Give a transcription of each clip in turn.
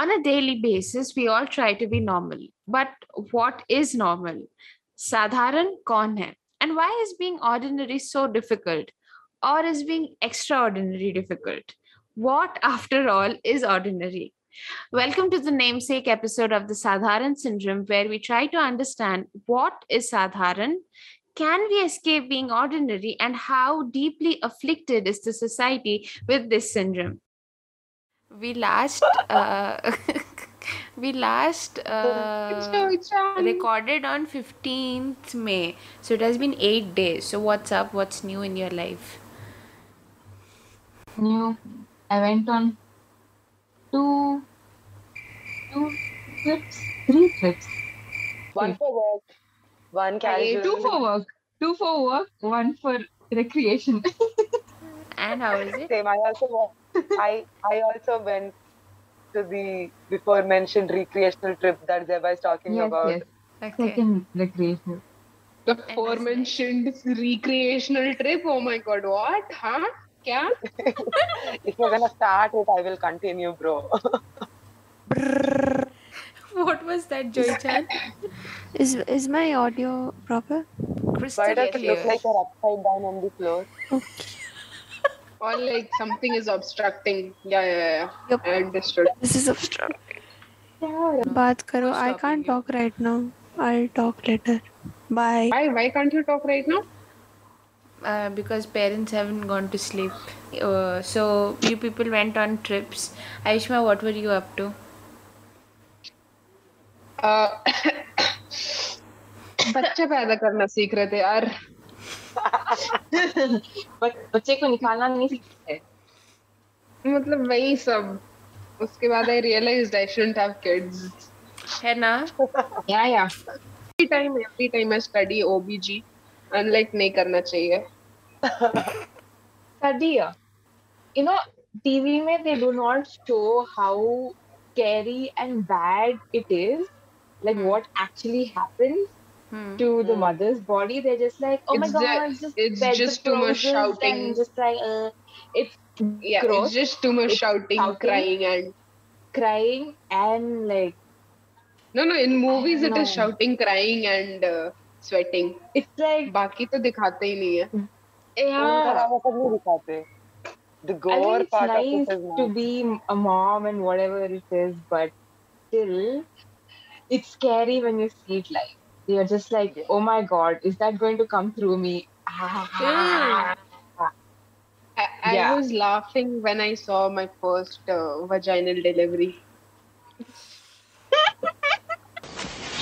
On a daily basis, we all try to be normal. But what is normal? Sadharan kaun hai? And why is being ordinary so difficult? Or is being extraordinary difficult? What, after all, is ordinary? Welcome to the namesake episode of the Sadharan Syndrome, where we try to understand what is Sadharan, can we escape being ordinary, and how deeply afflicted is the society with this syndrome? We last. Uh, we last uh, recorded on 15th May. So it has been eight days. So, what's up? What's new in your life? New. I went on two, two trips, three trips. One for work, one casual. Two for work, two for work, one for recreation. And how is it? Same. I also went, I I also went to the before mentioned recreational trip that Zeba is talking yes, about. yes. Okay. Second recreational. The aforementioned recreational trip. Oh my god, what? Huh? Kya? if you're gonna start it, I will continue, bro. What was that, Joy Chan? Is is my audio proper? Crystal Why does it look like you're upside down on the floor? Or like something is obstructing. Yeah, yeah, yeah. Yep. I understood. This is obstructing. बात करो. I can't you? talk right now. I'll talk later. Bye. Why? Why can't you talk right now? Uh, because parents haven't gone to sleep. Uh, so you people went on trips. Aishma, what were you up to? Uh, बच्चे पैदा करना सीख रहे थे यार बच्चे को निकालना नहीं सीखते। मतलब वही सब। उसके बाद I realized I shouldn't have kids है ना? या या every time every time I study OBG and like नहीं करना चाहिए। स्टडी यू नो टीवी में they do not show how scary and bad it is like what actually happens Hmm. to the mother's body they're just like oh my It's god ju- just it's bed the just too much clothes shouting. and just like uh, it's Yeah, gross it's just too much It's shouting, shouting. crying, and crying and like no, no. In movies, it No. is shouting, crying, and uh, sweating. it's like बाकी तो दिखाते ही नहीं है. yeah वो सब नहीं दिखाते. The I gore think it's part of nice it is to nice. be a mom and whatever it is, but still, it's scary when you see it live. So you're just like, oh my god, is that going to come through me? Mm. I, I yeah. was laughing when I saw my first uh, vaginal delivery.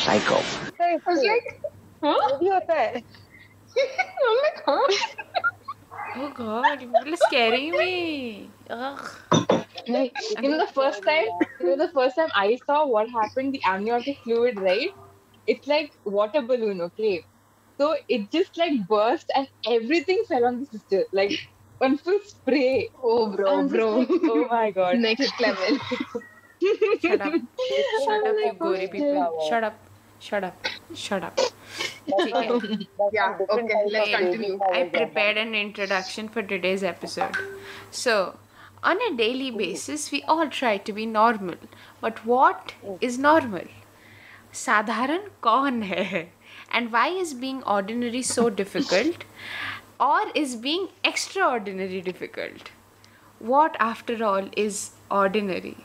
Psycho. I was like, huh? oh my god. Oh god, you're scaring me. Ugh. Like, you know the first time, you know the first time I saw what happened, the amniotic fluid, right? It's like water balloon, okay? So it just like burst and everything fell on the sister. Like one full spray. Oh bro, bro. Like, oh my god. Next level. Shut up. Shut up, you gory oh people. Shut up. Shut up. Shut up. yeah, okay, let's continue. I prepared an introduction for today's episode. So, on a daily basis, we all try to be normal. But what is normal? साधारण कौन है? And why is being ordinary so difficult? Or is being extraordinary difficult? What, after all, is ordinary?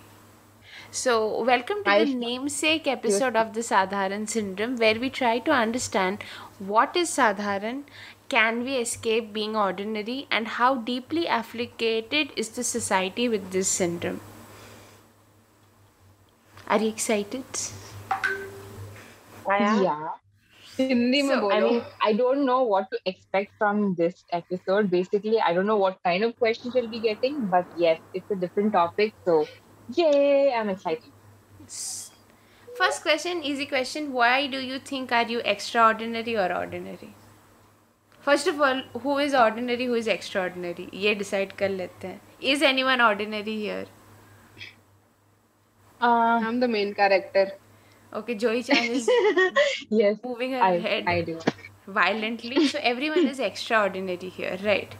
So, welcome to the I- namesake episode of the Sadharan Syndrome, where we try to understand what is Sadharan, can we escape being ordinary, and how deeply afflicted is the society with this syndrome. Are you excited? I am. Yeah. Hindi में So, I बोलो. mean, I don't know what to expect from this episode. Basically, I don't know what kind of questions we'll be getting, but yes, it's a different topic. So, yay, I'm excited. First question, easy question. Why do you think are you extraordinary or ordinary? First of all, who is ordinary, who is extraordinary? ये decide कर लेते हैं. Is anyone ordinary here? Uh, I'm the main character. Okay, Joey Chan is yes, moving her I, head I do. violently. So everyone is extraordinary here, right?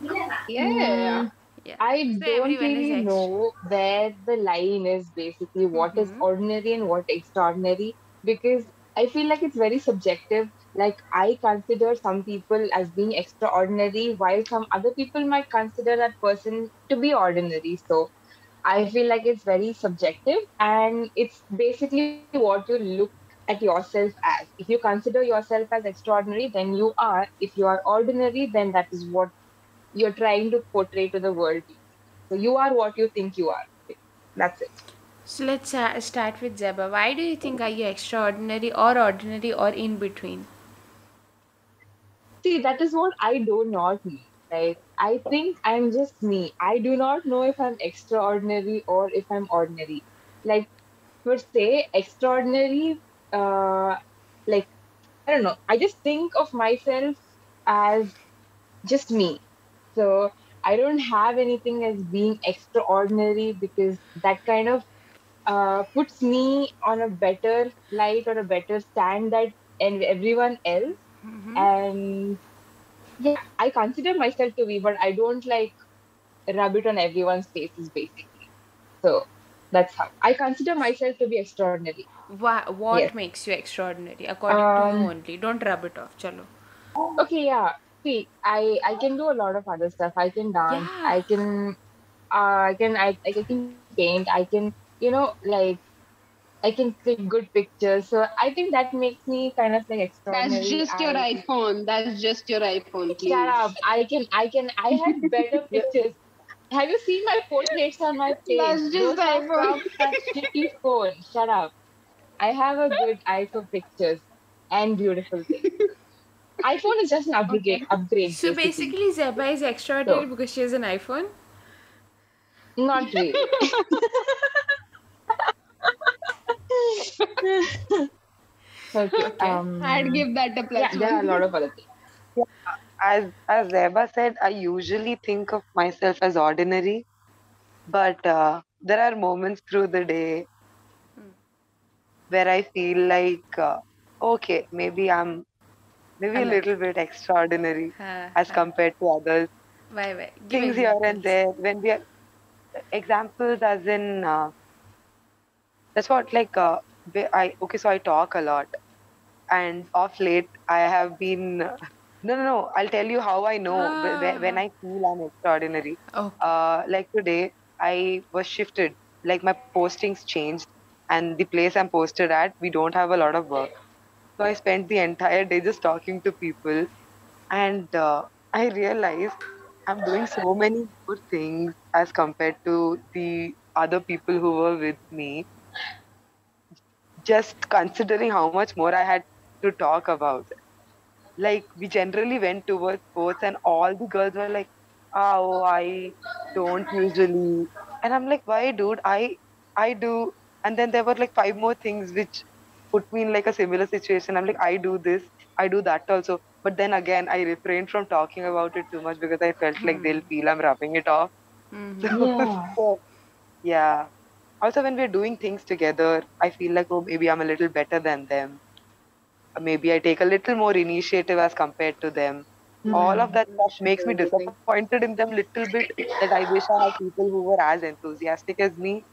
Yeah. Yeah. yeah. I So don't really extra. know where the line is basically what is Mhm. ordinary and what extraordinary because I feel like it's very subjective. Like I consider some people as being extraordinary while some other people might consider that person to be ordinary. So I feel like it's very subjective and it's basically what you look at yourself as. If you consider yourself as extraordinary, then you are. If you are ordinary, then that is what you're trying to portray to the world. So you are what you think you are. That's it. So let's uh, start with Zeba. Why do you think are you extraordinary or ordinary or in between? See, that is what I do not know. Like, I think I'm just me. I do not know if I'm extraordinary or if I'm ordinary. Like, per se, extraordinary, uh, like, I don't know. I just think of myself as just me. So I don't have anything as being extraordinary because that kind of uh, puts me on a better light or a better stand that and everyone else Mhm. and yeah i consider myself to be but i don't like rub it on everyone's faces basically so that's how i consider myself to be extraordinary Wha- what Yes. makes you extraordinary according to you Um, only? Don't rub it off. Chalo. okay yeah see i i can do a lot of other stuff i can dance Yeah. i can uh, i can I, I can paint i can you know like I can click good pictures, so I think that makes me kind of like extraordinary. That's just your I- iPhone. That's just your iPhone, please. Shut up! I can, I can, I have better pictures. Have you seen my portraits on my page? That's just Those iPhone. from shitty phone. Shut up! I have a good eye for pictures and beautiful things. iPhone is just an upgrade. Upgrade. So basically, Zeba is extraordinary So- because she has an iPhone. not really. okay. Um, I'd give that a plus yeah, there are a lot of other things. as as Zeba said, I usually think of myself as ordinary, but uh, there are moments through the day where I feel like, uh, okay, maybe I'm maybe a Alright. little bit extraordinary Ha, as ha. compared to others. Why? Why? Give Things here and there. When we are examples, as in uh, that's what like uh, whe- I okay. So I talk a lot, and of late I have been. no, no, no. I'll tell you how I know wh- when Ah. I feel I'm extraordinary. Oh, Uh, like today, I was shifted. Like my postings changed, and the place I'm posted at, we don't have a lot of work. So I spent the entire day just talking to people, and uh, I realized I'm doing so many good things as compared to the other people who were with me. Just considering how much more I had to talk about like we generally went towards sports and all the girls were like oh i don't usually. And i'm like why dude? I i do. And then there were like five more things which put me in like a similar situation. I'm like i do this i do that also. But then again i refrained from talking about it too much because i felt like they'll feel i'm rubbing it off. Mhm. Yeah. so, yeah also when we're doing things together i feel like oh maybe i'm a little better than them. Maybe i take a little more initiative as compared to them. All of that stuff makes me disappointed in them a little bit that i wish i had people who were as enthusiastic as me.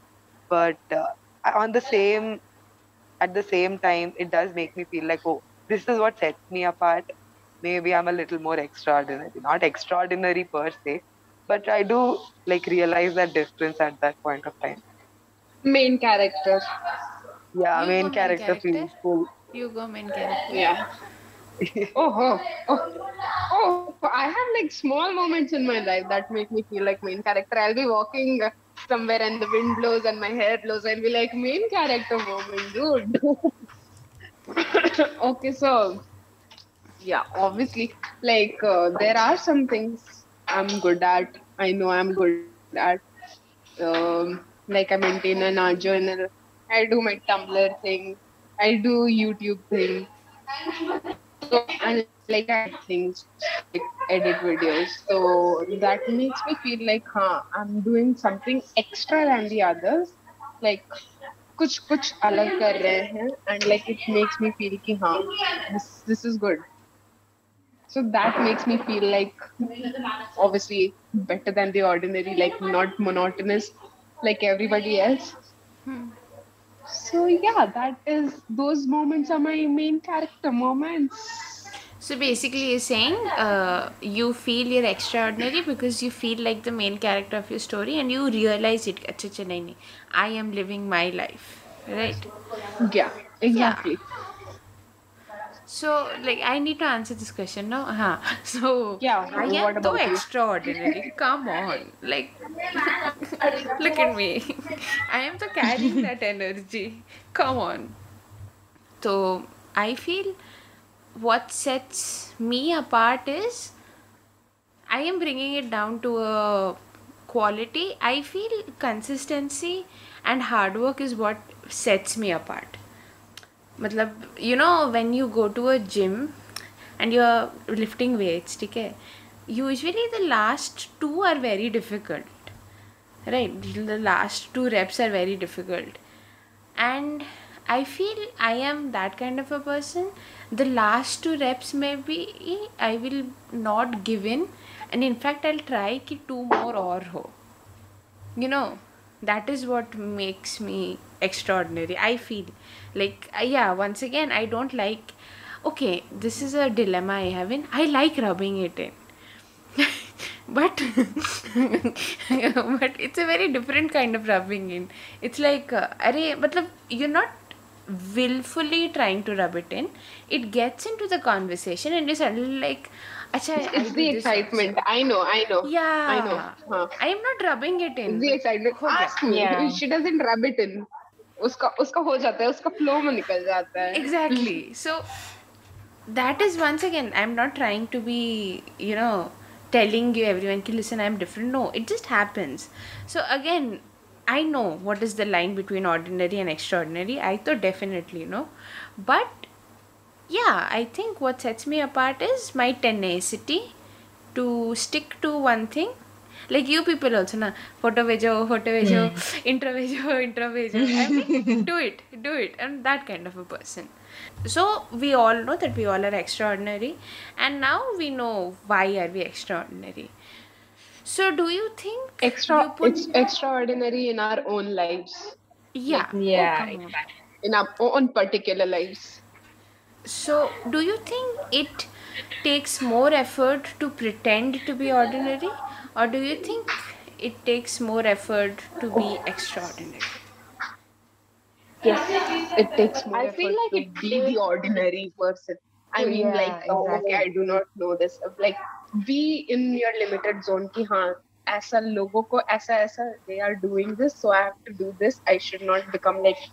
But uh, on the same at the same time it does make me feel like oh this is what sets me apart. Maybe i'm a little more extraordinary. Not extraordinary per se but i do like realize that difference at that point of time Main character. yeah You main go main character character? feels You go main character. Yeah. oh, oh, oh, oh, I have like small moments in my life that make me feel like main character. I'll be walking somewhere and the wind blows and my hair blows. I'll be like, main character moment, dude. okay, so yeah, obviously, like uh, there are some things I'm good at. I know I'm good at. Um, like I maintain an art journal. I do my Tumblr thing. I do YouTube thing. So and like I edit things, like edit videos. So that makes me feel like, huh, I'm doing something extra than the others. Like कुछ कुछ अलग कर रहे हैं and like it makes me feel कि हाँ this this is good So that makes me feel like obviously better than the ordinary, like not monotonous like everybody else. Hmm. So yeah, that is those moments are my main character moments. So basically, you're saying uh, you feel you're extraordinary because you feel like the main character of your story, and you realize it. Acha, I am living my life, right? Yeah, exactly. Yeah. So, like, I need to answer this question now. Huh. So, Yeah, I am so you? extraordinary. Come on. Like, look at me. I am so carrying that energy. Come on. So, I feel what sets me apart is I am bringing it down to a quality. I feel consistency and hard work is what sets me apart. मतलब you know when you go to a gym and you are lifting weights ठीक है? Usually the last two are very difficult right the last two reps are very difficult and I feel I am that kind of a person the last two reps में भी I will not give in and in fact I try कि two more और हो. You know that is what makes me extraordinary i feel. Like uh, yeah once again i don't like okay this is a dilemma i have in. I like rubbing it in. But but it's a very different kind of rubbing in. It's like uh, array matlab, you're not willfully trying to rub it in. It gets into the conversation and you're suddenly like Acha, It's, I'll it's do the this excitement. also." I know, I know. yeah I know. Huh. i am not rubbing it in It's the excitement. हो गया. Ask me. Yeah. She doesn't rub it in. उसका उसका हो जाता है उसका flow में निकल जाता है exactly so that is once again i'm not trying to be you know telling you everyone ki listen i'm different no it just happens so again i know what is the line between ordinary and extraordinary i thought definitely know but yeah i think what sets me apart is my tenacity to stick to one thing. Like you people also na? Photo vejo photo vejo hmm. intro vejo intro vejo. I mean, do it do it. I'm that kind of a person. So we all know that we all are extraordinary. And now we know why are we extraordinary. So do you think extra you put it's extraordinary in our own lives? Yeah. Oh, Yeah, come on. in our own particular lives So, do you think it takes more effort to pretend to be ordinary, or do you think it takes more effort to be extraordinary? Yes. it takes more I effort feel like to it be takes- the ordinary person i mean Yeah, like oh, okay i exactly. do not know this like be in your limited zone ki हाँ ऐसा लोगों को ऐसा ऐसा they are doing this so i have to do this i should not become like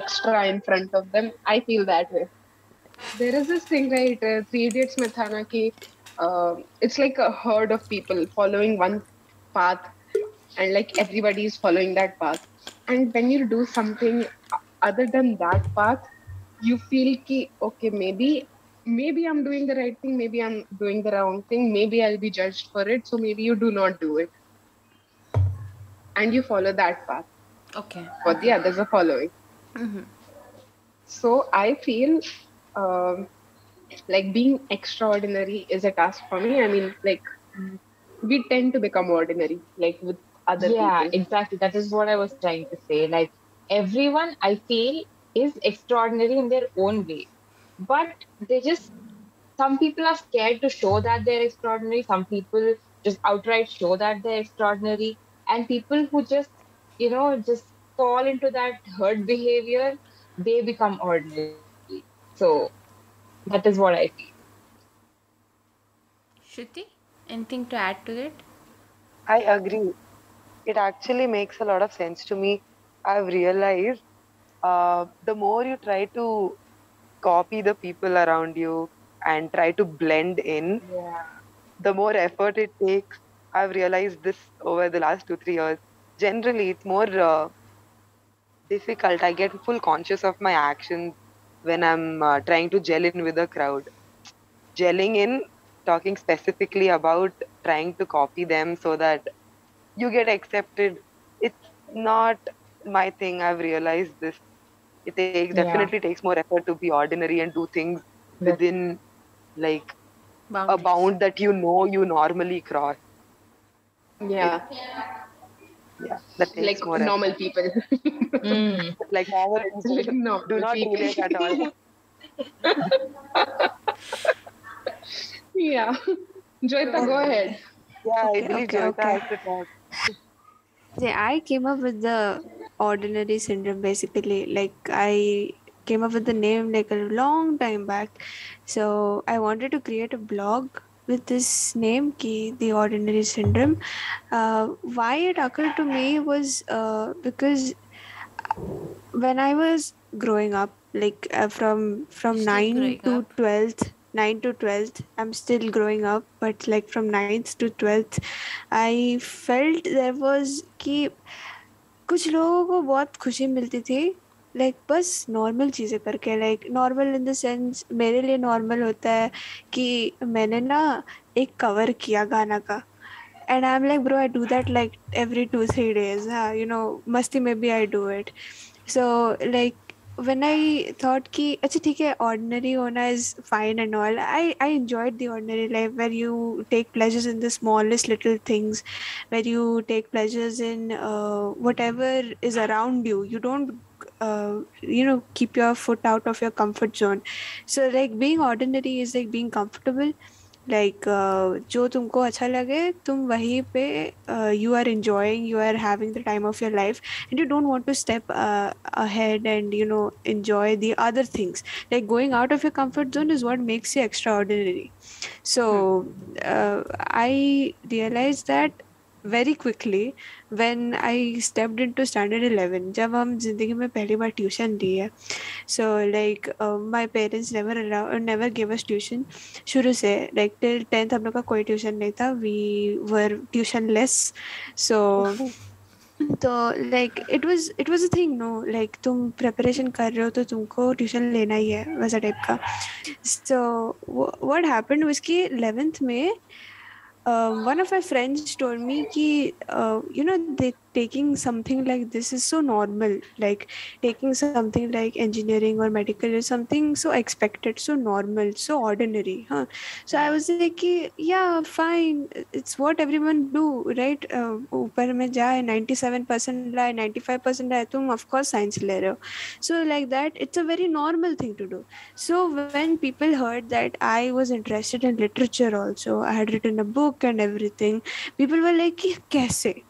extra in front of them i feel that way there is this thing right uh, three idiots mein na ki uh, it's like a herd of people following one path and like everybody is following that path. And when you do something other than that path you feel ki okay maybe maybe i'm doing the right thing maybe i'm doing the wrong thing maybe i'll be judged for it so maybe you do not do it. And you follow that path. Okay. But the others are following. Mm-hmm. so i feel um, like being extraordinary is a task for me i mean like we tend to become ordinary like with other yeah, people exactly. That is what I was trying to say. Like everyone, I feel, is extraordinary in their own way, but they just some people are scared to show that they're extraordinary. Some people just outright show that they're extraordinary, and people who just you know just fall into that herd behavior, they become ordinary. So that is what I feel. Shruti, anything to add to it? I agree. It actually makes a lot of sense to me. I've realized uh, the more you try to copy the people around you and try to blend in, Yeah. the more effort it takes. I've realized this over the last two, three years. Generally, it's more uh, difficult. I get full conscious of my actions when I'm uh, trying to gel in with a crowd. Gelling in, talking specifically about trying to copy them so that you get accepted. It's not my thing. I've realized this. It takes Yeah. definitely takes more effort to be ordinary and do things That's- within like a bound that you know you normally cross. Yeah, Yeah, that takes like more effort. normal people. Mm. like normal like people normal do not people. relate at all. yeah. Joyita, go ahead. Yeah, I Okay, believe okay, Joyita okay. has to talk. Yeah, I came up with the ordinary syndrome basically. Like I came up with the name like a long time back. So I wanted to create a blog with this name ki the ordinary syndrome. Uh, why it occurred to me was uh, because when I was growing up, like uh, from from Still nine to up. twelfth, nine to twelfth, I'm still growing up. But like from ninth to twelfth, I felt there was कि कुछ लोगों को बहुत खुशी मिलती थी like बस normal चीज़ें करके like normal in the sense मेरे लिए नॉर्मल होता है कि मैंने ना एक कवर किया गाना का। And I am like bro I do that like every two three days हाँ यू नो मस्ती में भी I do it so like when I thought कि अच्छा ठीक है ऑर्डनरी होना is fine and all I I enjoy the ordinary life where you take pleasures in the smallest little things where you take pleasures in whatever is around you you don't uh, you know keep your foot out of your comfort zone so like being ordinary is like being comfortable like जो तुमको अच्छा लगे तुम वहीं पे you are enjoying you are having the time of your life and you don't want to step uh, ahead and you know enjoy the other things like going out of your comfort zone is what makes you extraordinary so uh, i realized very quickly when I stepped into standard eleven जब हम ज़िंदगी में पहली बार tuition दी है। So like my parents never allow never give us tuition शुरू से लाइक टिल टेंथ हम लोग का कोई ट्यूशन नहीं था। We were tuition less so तो like it was it was a thing no like तुम प्रिपरेशन कर रहे हो तो तुमको ट्यूशन लेना ही है वैसा टाइप का। सो व्हाट हैपेंड उसकी इलेवेंथ में um, one of my friends told me ki, uh, you know they taking something like this is so normal like taking something like engineering or medical is something so expected so normal so ordinary huh so i was like ki, yeah fine it's what everyone do right uh, ऊपर में जाए 97% लाए 95% लाए तुम of course science ले रहे हो so like that it's a very normal thing to do so when people heard that i was interested in literature also i had written a book and everything people were like "कि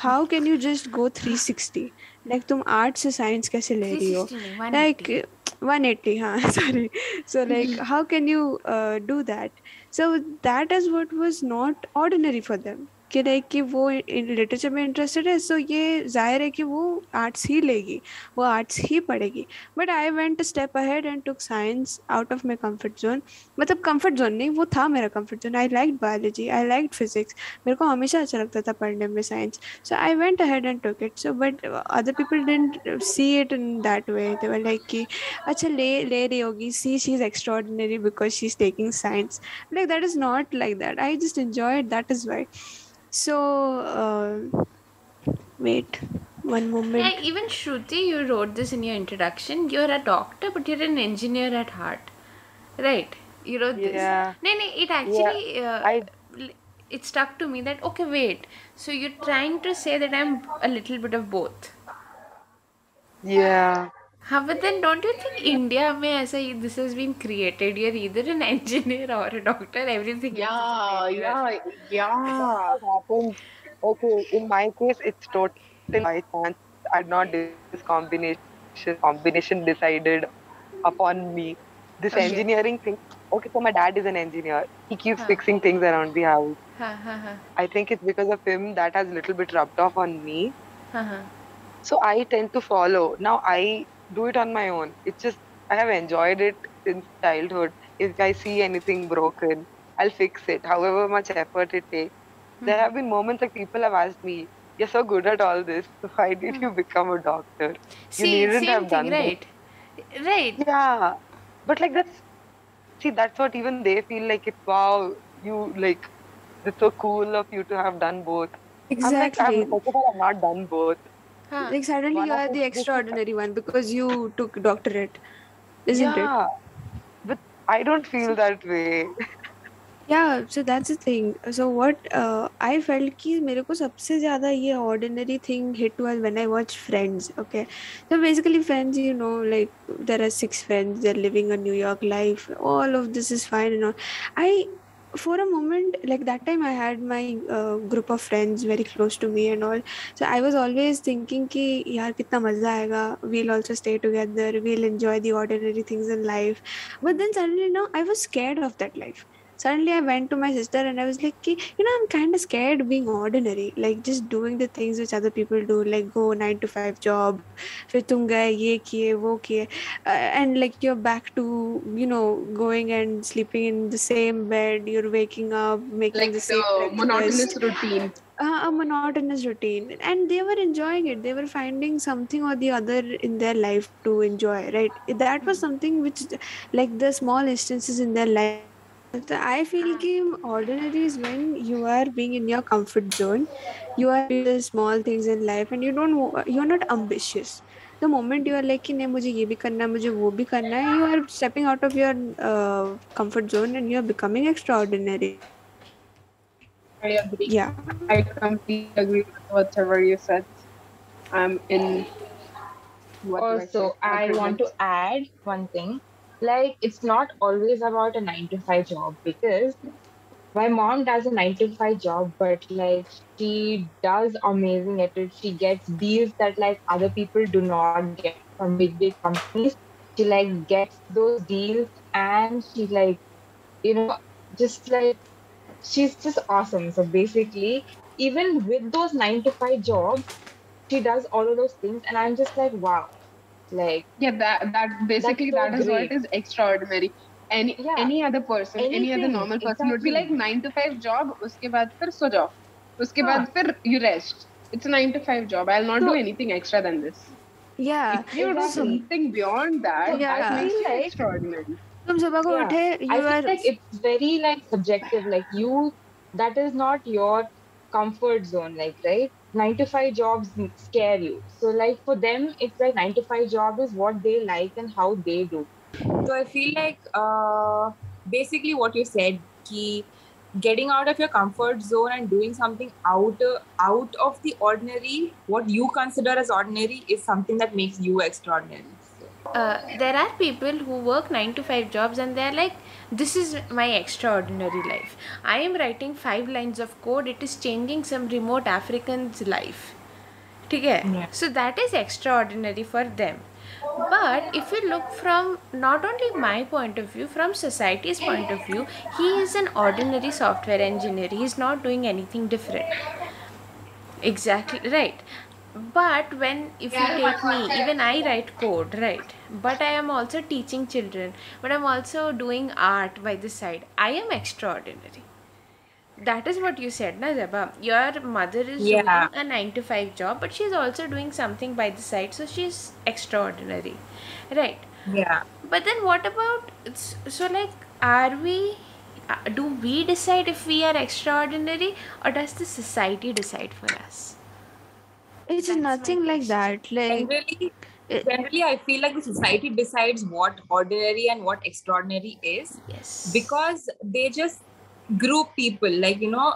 कैसे how can you just go 360 like तुम art से science कैसे ले रही हो 360 नहीं, like 180 हाँ sorry so like how can you uh, do that so that is what was not ordinary for them कि लाइक कि वो लिटरेचर में इंटरेस्टेड है सो ये ज़ाहिर है कि वो आर्ट्स ही लेगी, वो आर्ट्स ही पढ़ेगी। But I went step ahead and took science out of my comfort zone मतलब कंफर्ट जोन नहीं, वो था मेरा comfort zone I like biology I like physics मेरे को हमेशा अच्छा लगता था पढ़ने में science so I went ahead and took it so but other people didn't see it in that way they were like कि अच्छा ले ले रही होगी. See she is extraordinary because she is taking science that is not like that. I just enjoy it that is why. So uh, wait one moment Yeah, even Shruti, you wrote this in your introduction. You're a doctor, but you're an engineer at heart, right? You wrote this. Yeah. No, no, it actually uh, I- l- it stuck to me that okay, wait. So you're trying to say that I'm a little bit of both. Yeah. Huh, but then don't you think India में ऐसा ही- this has been created? You're either an engineer or a doctor. Everything. else Yeah, is yeah, yeah. What happens? Okay, in my case, it's totally by chance. I had not this combination combination decided upon me. This Okay. engineering thing. Okay, so my dad is an engineer. He keeps Huh. fixing things around the house. Ha ha ha I think it's because of him that has a little bit rubbed off on me. ha ha. So I tend to follow. Now I do it on my own. It's just I have enjoyed it since childhood. If I see anything broken, I'll fix it, however much effort it takes. Hmm. There have been moments like people have asked me, "You're so good at all this. Why did hmm. you become a doctor? You needn't same have thing, done right? Right. this." Yeah, but like that's see that's what even they feel like. It's wow, you like it's so cool of you to have done both. Exactly. I'm like, I'm, I've not done both Huh. like suddenly One you of are us the is- extraordinary one because you took doctorate isn't it yeah, but I don't feel that way. yeah so that's the thing so what uh, i felt कि मेरे को सबसे ज़्यादा ये ordinary thing hit was when I watched Friends okay so basically Friends you know like there are six friends they're living a New York life all of this is fine and all I for a moment like that time i had my uh, group of friends very close to me and all. So i was always thinking ki yaar kitna maza aayega. We'll also stay together. We'll enjoy the ordinary things in life. But then suddenly now i was scared of that life suddenly I went to my sister and I was like, "Ki, you know, I'm kind of scared being ordinary, like just doing the things which other people do, like go nine to five job, फिर तुम गए ये किए वो किए, uh, and like you're back to you know going and sleeping in the same bed, you're waking up, making Like the same the breakfast. monotonous routine. uh, a monotonous routine and they were enjoying it they were finding something or the other in their life to enjoy right that was something which like the small instances in their life So I feel कि ordinary is when you are being in your comfort zone, you are doing the small things in life and you don't wa- you're not ambitious. The moment you are like कि नहीं मुझे ये भी करना है मुझे वो भी करना है you are stepping out of your uh, comfort zone and you are becoming extraordinary. I agree. Yeah. I completely agree with whatever you said. I'm in. what do also say? i want to add one thing like it's not always about a 9 to 5 job because my mom does a 9 to 5 job but like she does amazing at it. She gets deals that like other people do not get from big big companies. She like gets those deals and she like you know just like she's just awesome. So basically even with those 9 to 5 jobs she does all of those things and i'm just like wow like Yeah, that that basically so that is what great. is extraordinary. Any Yeah. any other person, any other Anything, normal person would be like exactly. nine to five job. उसके बाद फिर सो जाओ. उसके हाँ. बाद फिर you rest. It's a nine to five job. I'll not do So- anything extra than this. Yeah. If you do Exactly. something beyond that, Yeah. that makes you Like- extraordinary. तुम सुबह को Yeah. उठे I you feel are like it's very like subjective. Like you, that is not your comfort zone. Like right, Nine to five jobs scare you. So like for them, it's like nine to five job is what they like and how they do. So I feel like uh, basically what you said, ki getting out of your comfort zone and doing something out out of the ordinary, what you consider as ordinary, is something that makes you extraordinary. uh, there are people who work 9 to 5 jobs and they're like this is my extraordinary life i am writing 5 lines of code it is changing some remote african's life ठीक है Yeah. so that is extraordinary for them but if you look from not only my point of view from society's point of view he is an ordinary software engineer he is not doing anything different exactly right but when if you take me even i write code right But i am also teaching children. But i'm also doing art by the side. I am extraordinary. That is what you said na Zeba. your mother is Yeah. doing a 9 to 5 job but she's also doing something by the side so she's extraordinary. Right? Yeah. but then what about so like are we uh, do we decide if we are extraordinary or does the society decide for us? It's That's nothing like that. Like Generally, it- generally, I feel like the society decides what ordinary and what extraordinary is yes. because they just group people. Like you know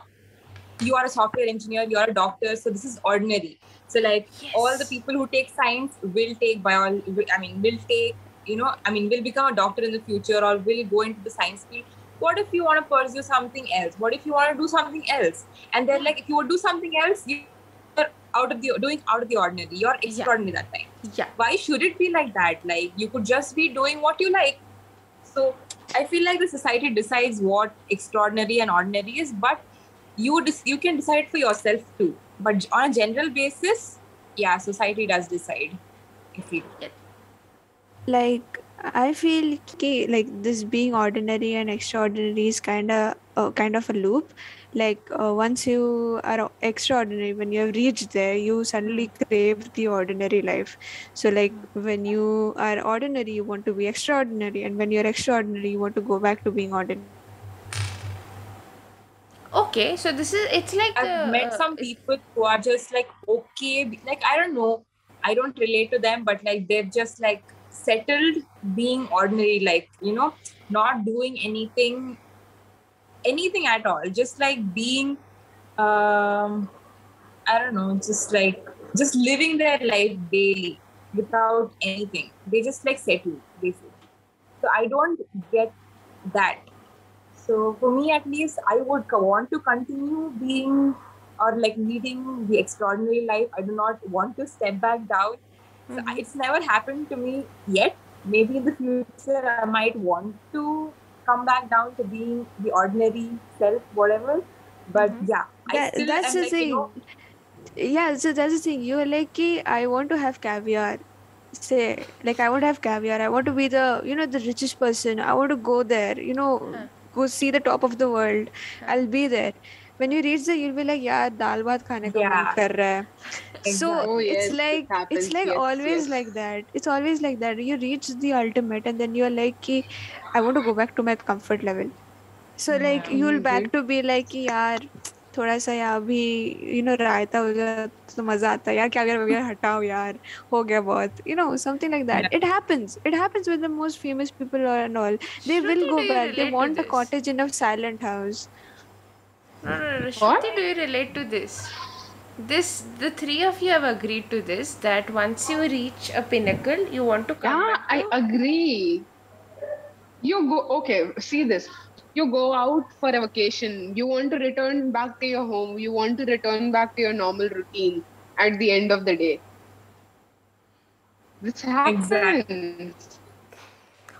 you are a software engineer you're a doctor so this is ordinary. So like all the people who take science will take biology i mean will take you know i mean will become a doctor in the future or will go into the science field. What if you want to pursue something else? What if you want to do something else? And they're hmm. like if you would do something else you're out of the doing out of the ordinary. You're extraordinary that time. Yeah. Why should it be like that? Like you could just be doing what you like. So i feel like the society decides what extraordinary and ordinary is but you dis- you can decide for yourself too. But on a general basis yeah society does decide if you like i feel ki, like this being ordinary and extraordinary is kind of uh, kind of a loop like uh, once you are extraordinary when you have reached there you suddenly crave the ordinary life. So like when you are ordinary you want to be extraordinary and when you're extraordinary you want to go back to being ordinary. Okay so this is it's like i've the, met uh, some people who are just like okay like i don't know. I don't relate to them but like they've just like settled being ordinary like you know not doing anything anything at all. Just like being, um, I don't know, just like just living their life daily without anything. They just like settle basically. So I don't get that. So for me, at least, I would want to continue being or like leading the extraordinary life. I do not want to step back down. So it's never happened to me yet. Maybe in the future, I might want to come back down to being the ordinary self, whatever. But Mhm. yeah, I still that's the like, thing. you know, yeah, so that's the thing. You're like, "Ki, I want to have caviar. Say, like, I want to have caviar. I want to be the, you know, the richest person. I want to go there. You know, Huh. go see the top of the world. Huh. I'll be there. when you reach there you'll be like yeah dal bhat khane ka yeah. kar raha hai so oh, yes, it's like it happens, it's like yes, always yes. like that it's always like that you reach the ultimate and then you're like ki, i want to go back to my comfort level so yeah, like you'll mm-hmm. back to be like ki, yaar थोड़ा सा या अभी you know रायता हो गया तो मज़ा आता है यार क्या अगर वगैरह हटाओ यार हो गया बहुत you know something like that it happens it happens with the most famous people और and all they will go back they want a cottage in a silent house No, no, no. Shruti, do you relate to this? This, the three of you have agreed to this that once you reach a pinnacle, you want to come Yeah, back I agree. You go okay. See this. You go out for a vacation. You want to return back to your home. You want to return back to your normal routine at the end of the day. This happens. Exactly.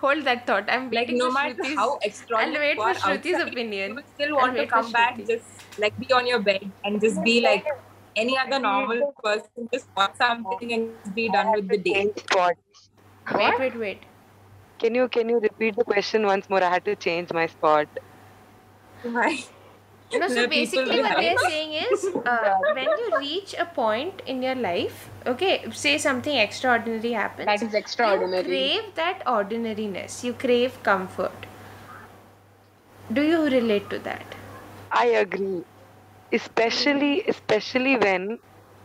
Hold that thought. I'm like waiting no for matter Shruti's- how extraordinary I'll wait for Shruti's outside, opinion. you still want to come back, just like be on your bed and just be like any other normal person, just watch something and be done with the day. Change spot. Wait, wait, wait. Can you can you repeat the question once more? I had to change my spot. Why? No, so basically, what they're saying is uh, when you reach a point in your life, okay, say something extraordinary happens, That is extraordinary. you crave that ordinariness, you crave comfort. Do you relate to that? I agree. Especially especially when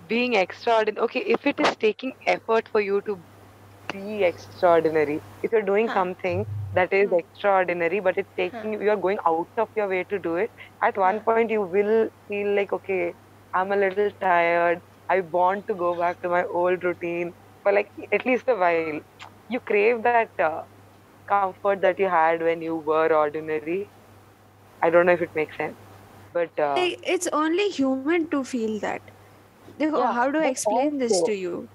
being extraordinary okay, if it is taking effort for you to be extraordinary, if you're doing Huh. something that is Hmm. extraordinary but it's taking you're going out of your way to do it, at one Huh. point you will feel like okay, I'm a little tired. I want to go back to my old routine for like at least a while. You crave that uh, comfort that you had when you were ordinary. I don't know if it makes sense, but uh, Like, it's only human to feel that Yeah, how do I but explain this also- to you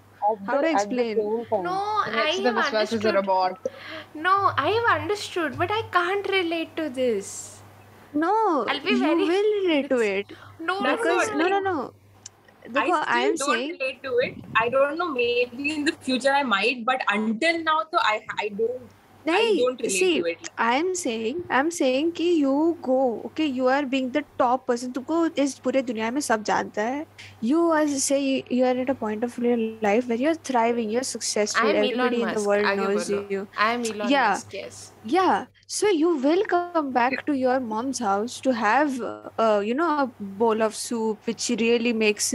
How do I explain? No, I Next, the have Viswas is a understood. No, I have understood, but I can't relate to this. no I'll be you very- will relate to it No, That's because what, no no no uh, I still I don't saying relate to it. I don't know. Maybe in the future I might, but until now, so I I don't नहीं see I am saying I am saying कि you go okay you are being the top person तुमको इस पूरे दुनिया में सब जानता है। You are say you are at a point of your life where you are thriving you are successful everybody in the world knows you I am Elon Musk yes yeah so you will come back to your mom's house to have uh, you know a bowl of soup which she really makes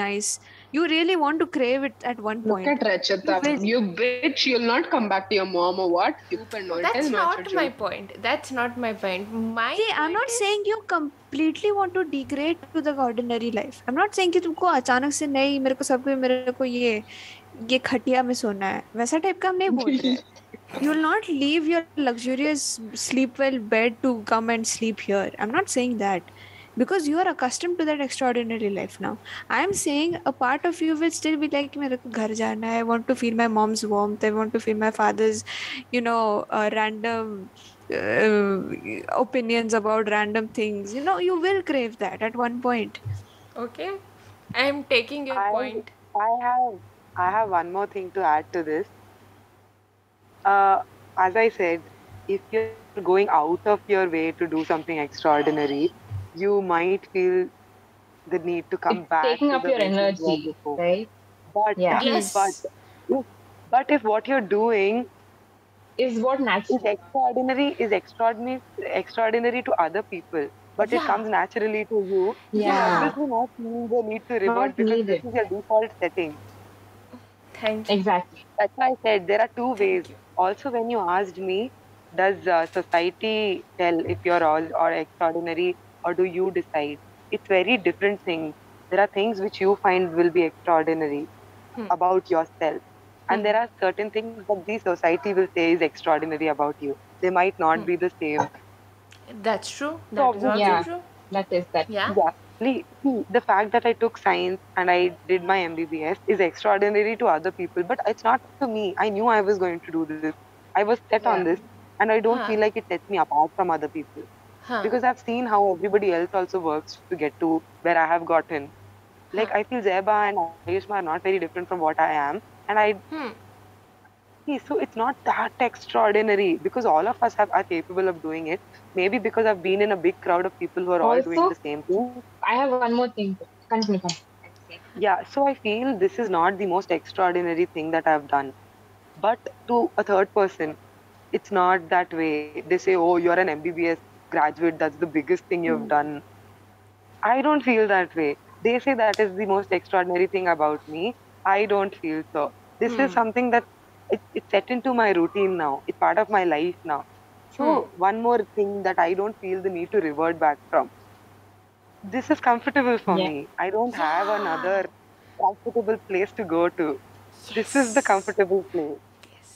nice you really want to crave it at one Look point at Rachita. will- You bitch, you'll not come back to your mom or what? You can not That's tell not Macho my Joe. point. That's not my point. My See, I'm point not is- saying you completely want to degrade to the ordinary life. I'm not saying कि तुमको अचानक से नहीं मेरे को सब मेरे को ये ये खटिया में सोना है वैसा टाइप का हम नहीं बोल रहे You will not leave your luxurious sleep well bed to come and sleep here. I'm not saying that because you are accustomed to that extraordinary life now. I'm saying a part of you will still be like i want to feel my mom's warmth. I want to feel my father's you know uh, random uh, opinions about random things. You know you will crave that at one point. Okay? I'm taking your I, point. I have i have one more thing to add to this. Uh, as i said if you're going out of your way to do something extraordinary you might feel the need to come It's back. taking to up the your way you energy, before. right? But Yeah. Yes. but if, but if what you're doing Is what natural. is extraordinary is extraordinary extraordinary to other people, but it comes naturally to you. Yeah. You obviously not feel the need to revert Not because needed. this is your default setting. Thank you. Exactly. That's why I said there are two ways. Also, when you asked me, does uh, society tell if you're all or extraordinary or do you decide it's very different things there are things which you find will be extraordinary Hmm. about yourself and there are certain things that the society will say is extraordinary about you they might not Hmm. be the same That's true. So, That is also yeah. true. That is that. Yeah. Yeah. See, see, the fact that I took science and I did my MBBS is extraordinary to other people, but it's not to me. I knew I was going to do this. I was set on this, and I don't Huh. feel like it sets me apart from other people Huh. because I've seen how everybody else also works to get to where I have gotten. Like Huh. I feel Zeba and Ayushma are not very different from what I am, and I Hmm. see. So it's not that extraordinary because all of us have are capable of doing it. Maybe because I've been in a big crowd of people who are all doing the same thing. I have one more thing. Continue. continue. Yeah, so I feel this is not the most extraordinary thing that I've done. But to a third person, it's not that way. They say, oh, you're an MBBS graduate, that's the biggest thing you've done. I don't feel that way. They say that is the most extraordinary thing about me. I don't feel so. This Hmm. is something that it, it's set into my routine now. It's part of my life now. So, one more thing that I don't feel the need to revert back from. This is comfortable for Yeah. me. I don't have another comfortable place to go to. This is the comfortable place. yes.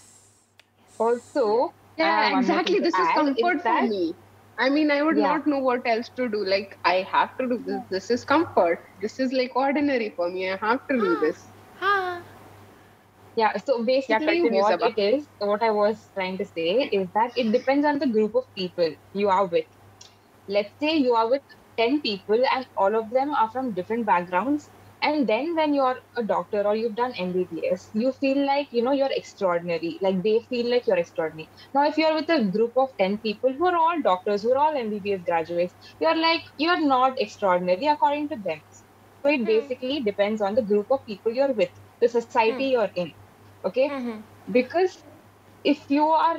Also, Yeah, have one more exactly. thing to This is add, comfort for me. I mean, I would Yeah. not know what else to do. Like, I have to do this. This is comfort. This is like ordinary for me. I have to do this. Yeah, so basically, continue, what Sabah. it is, what I was trying to say is that it depends on the group of people you are with. Let's say you are with 10 people and all of them are from different backgrounds. And then when you're a doctor or you've done MBBS, you feel like, you know, you're extraordinary. Like they feel like you're extraordinary. Now, if you're with a group of 10 people who are all doctors, who are all MBBS graduates, you're like, you're not extraordinary according to them. So it hmm. basically depends on the group of people you're with, the society hmm. you're in. Okay? Mhm. because if you are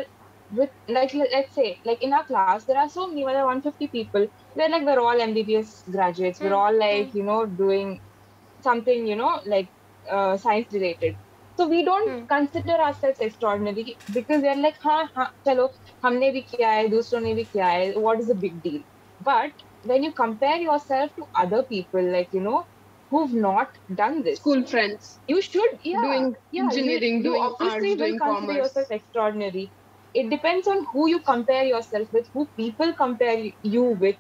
with like let- let's say like in our class there are so many are 150 people we're like we're all mbbs graduates we're hmm. all like you know doing something you know like uh, science related so we don't hmm. consider ourselves extraordinary because we are like ha ha chalo humne bhi kiya hai dusron ne bhi kiya hai what is the big deal but when you compare yourself to other people like you know who've not done this. School friends. You should, yeah. Doing yeah, engineering, you, doing you obviously arts, doing commerce. yourself extraordinary. It depends on who you compare yourself with, who people compare you with,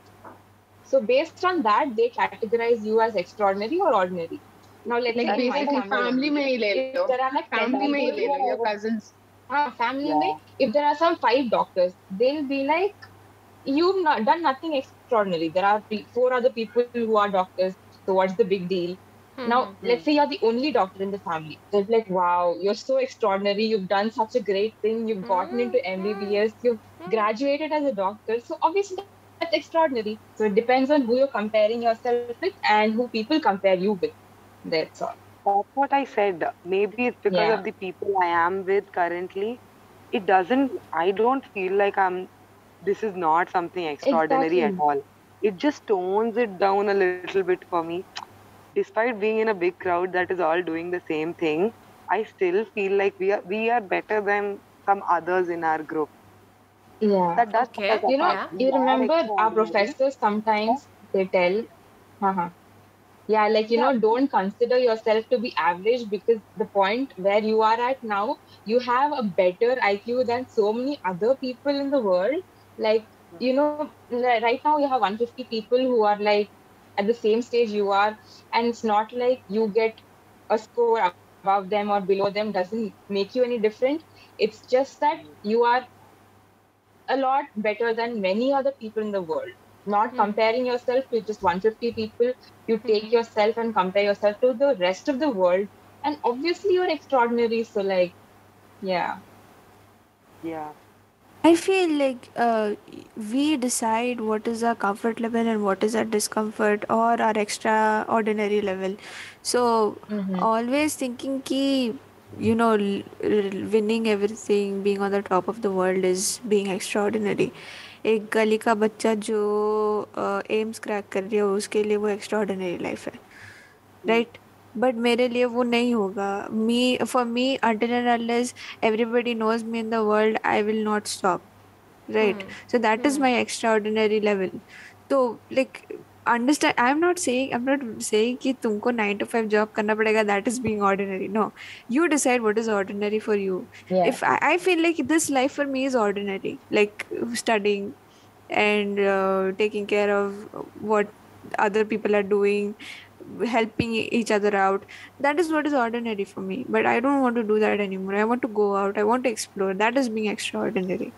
so based on that they categorize you as extraordinary or ordinary now let's Like say in my basically family में ही ले if low. there are like 10 Family में ही people ले who low. Your are- cousins. हाँ, family Yeah. में if there are some five doctors they'll be like you've not done nothing extraordinary there are pe- four other people who are doctors so what's the big deal now, Mhm. let's say you're the only doctor in the family. They're like, wow, you're so extraordinary. You've done such a great thing. You've gotten into MBBS. You've graduated as a doctor. So, obviously, that's extraordinary. So, it depends on who you're comparing yourself with and who people compare you with. That's all. That's what I said. Maybe it's because Yeah. of the people I am with currently. It doesn't, I don't feel like I'm, this is not something extraordinary Exactly. at all. It just tones it down a little bit for me. Despite being in a big crowd that is all doing the same thing, I still feel like we are we are better than some others in our group. Yeah. That does Okay. you know, apart. We you are remember our professors sometimes they tell, uh-huh. yeah, like you know, don't consider yourself to be average because the point where you are at now, you have a better IQ than so many other people in the world. Like, you know, right now you have 150 people who are like at the same stage you are, and it's not like you get a score above them or below them doesn't make you any different. It's just that you are a lot better than many other people in the world. Not Hmm. comparing yourself to just 150 people, you take yourself and compare yourself to the rest of the world, and obviously you're extraordinary. So, like, yeah, Yeah. I feel like uh, we decide what is our comfort level and what is our discomfort or our extraordinary level. So Mhm. always thinking ki you know l- l- winning everything being on the top of the world is being extraordinary एक गली का बच्चा जो AIIMS crack कर रही है उसके लिए वो एक्स्ट्राऑर्डिनरी लाइफ है राइट बट मेरे लिए वो नहीं होगा me for me until and unless everybody knows me in the world i will not stop right so that is my extraordinary level so like understand i'm not saying i'm not saying ki tumko 9 to 5 job karna padega that is being ordinary. No you decide what is ordinary for you. Yeah. if I, I, feel like this life for me is ordinary like studying and uh, taking care of what other people are doing helping each other out that is what is ordinary for me. But i don't want to do that anymore. I want to go out. I want to explore. That is being extraordinary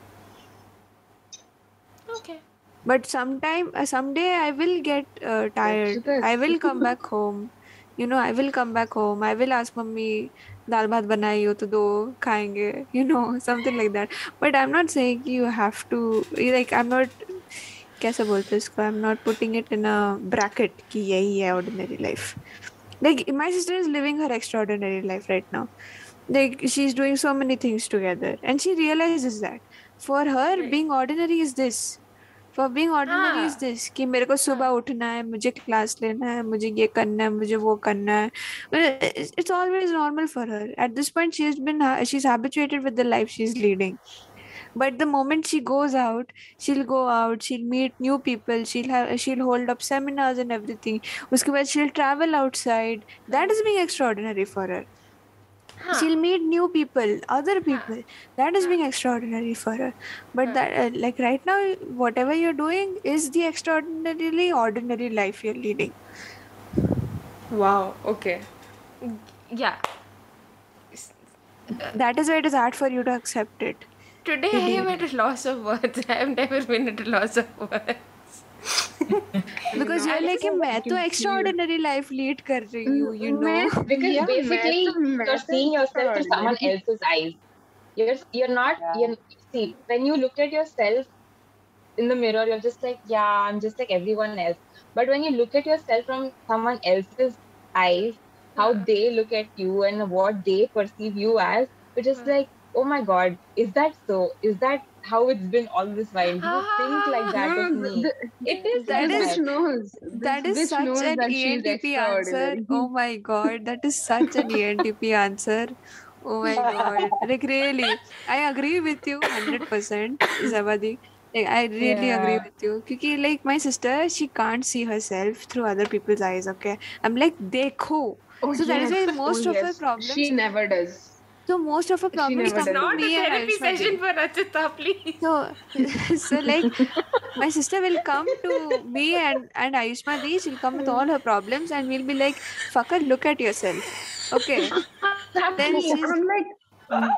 but sometime uh, someday i will get uh, tired this. i will come back home you know i will come back home i will ask mummy dal bhat बनाई हो तो दो खाएंगे you know something like that but i'm not saying you have to like i'm not कैसे बोलते हैं इसको i'm not putting it in a bracket कि यही है ordinary life like my sister is living her extraordinary life right now like she's doing so many things together and she realizes that for her being ordinary is this for being ordinary is this कि मेरे को सुबह हाँ। उठना है मुझे class लेना है मुझे ये करना है मुझे वो करना है। It's always normal for her at this point she is been she is habituated with the life she is leading but the moment she goes out she'll go out she'll meet new people she'll she'll hold up seminars and every उसके बाद she'll travel out that is being extra for her हाँ. she'll meet new people other people that is being extraordinary for her but that uh, like right now whatever you're doing is the extraordinarily ordinary life you're leading Wow. Okay. Yeah. that is why it is hard for you to accept it Today I am at a loss of words. I have never been at a loss of words. because you're like कि मैं तो extraordinary life lead कर रही हूँ you know because Yeah, basically मैं तो- मैं you're तो seeing yourself through someone extraordinary. else's eyes. You're you're not you're see when you look at yourself in the mirror, you're just like yeah, I'm just like everyone else. But when you look at yourself from someone else's eyes, how they look at you and what they perceive you as, you're just like oh my god, is that so? Is that how it's been all this while? Do you think like that ah, of me? the- It is That like is- knows. that this is bitch such knows an that ENTP answer. Oh my god, that is such an ENTP answer. Oh my god. Like really, I agree with you 100%, Zavadi. Like, I really agree with you. Because like my sister, she can't see herself through other people's eyes, okay? I'm like, dekho. Oh, So that is why most Oh, of her problems She never does. So most of her She problems never come does. to Not a me and therapy session for Rachita, please. So, so like my sister will come to me and and Ayushma Di, she'll come with all her problems and we'll be like, "Fucker, look at yourself." Okay. Then No, she's I'm like,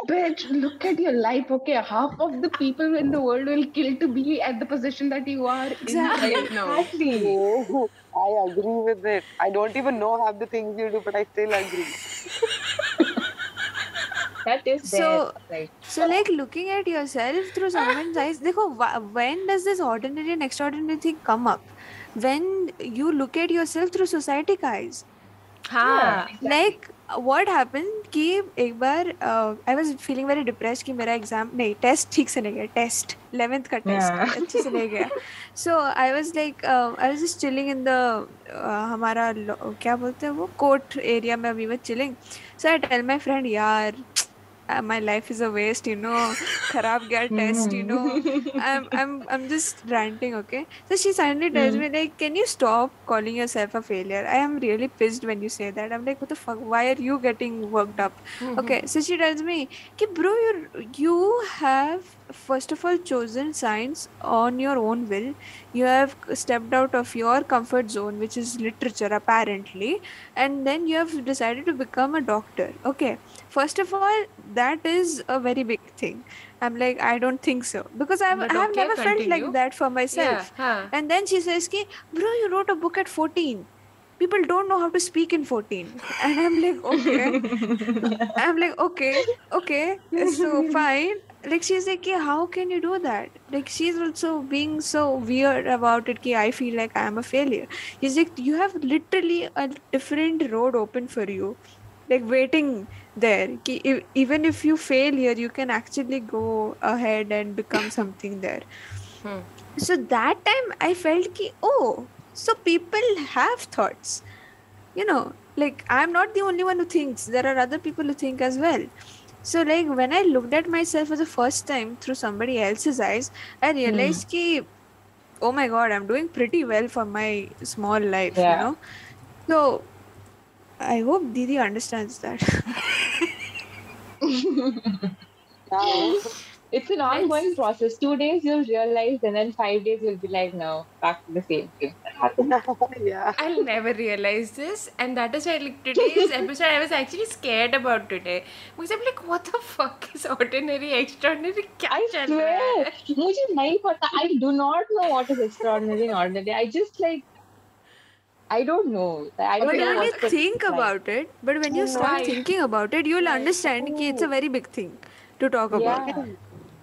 bitch, look at your life. Okay, half of the people in the world will kill to be at the position that you are Exactly. in right now. Oh, I agree with it. I don't even know half the things you do, but I still agree. That is there. So- right. so like looking at yourself through someone's eyes. देखो when does this ordinary and extraordinary thing come up? When you look at yourself through society eyes. हाँ. like what happened कि एक बार I was feeling very depressed कि मेरा exam नहीं test ठीक से नहीं गया टेस्ट 11th का टेस्ट. अच्छे से नहीं गया so I was like I was just chilling in the हमारा क्या बोलते हैं वो कोर्ट एरिया में we were chilling so I tell my friend यार uh, my life is a waste you know. Kharab gaya test you know. Hmm. I'm i'm i'm just ranting okay? So she suddenly tells hmm. me like can you stop calling yourself a failure? I am really pissed when you say that. I'm like what the fuck? Why are you getting worked up? Hmm, okay so she tells me bro you you have first of all chosen science on your own will. You have stepped out of your comfort zone which is literature apparently and then you have decided to become a doctor. Okay. First of all that is a very big thing. I'm like i don't think so. Because i've, But i've okay, never felt like that for myself. Yeah. हाँ. and then she says ki, bro you wrote a book at 14 people don't know how to speak in 14 and i'm like okay. I'm like okay okay so fine like she's like "Yeah, how can you do that? Like she's also being so weird about it ki, i feel like i am a failure. He's like you have literally a different road open for you like waiting there ki, e- even if you fail here you can actually go ahead and become something there. Hmm. so that time i felt ki, oh so people have thoughts. You know like i'm not the only one who thinks. There are other people who think as well So like when I looked at myself for the first time through somebody else's eyes, I realized hmm. ki, oh my god, I'm doing pretty well for my small life, you know. So I hope Didi understands that. Yeah. It's an ongoing process. Two days you'll realize, and then five days you'll be like, no, back to the same thing. yeah. I'll never realize this, and that is why like today's episode I was actually scared about today because I'm like, what the fuck is ordinary, extraordinary? क्या I चल रहा swear, है? मुझे नहीं पता. I do not know what is extraordinary and ordinary. I just like, I don't know. I don't But know when you what's the think right. about it, but when you start Right. thinking about it, you'll understand ki it's a very big thing to talk about.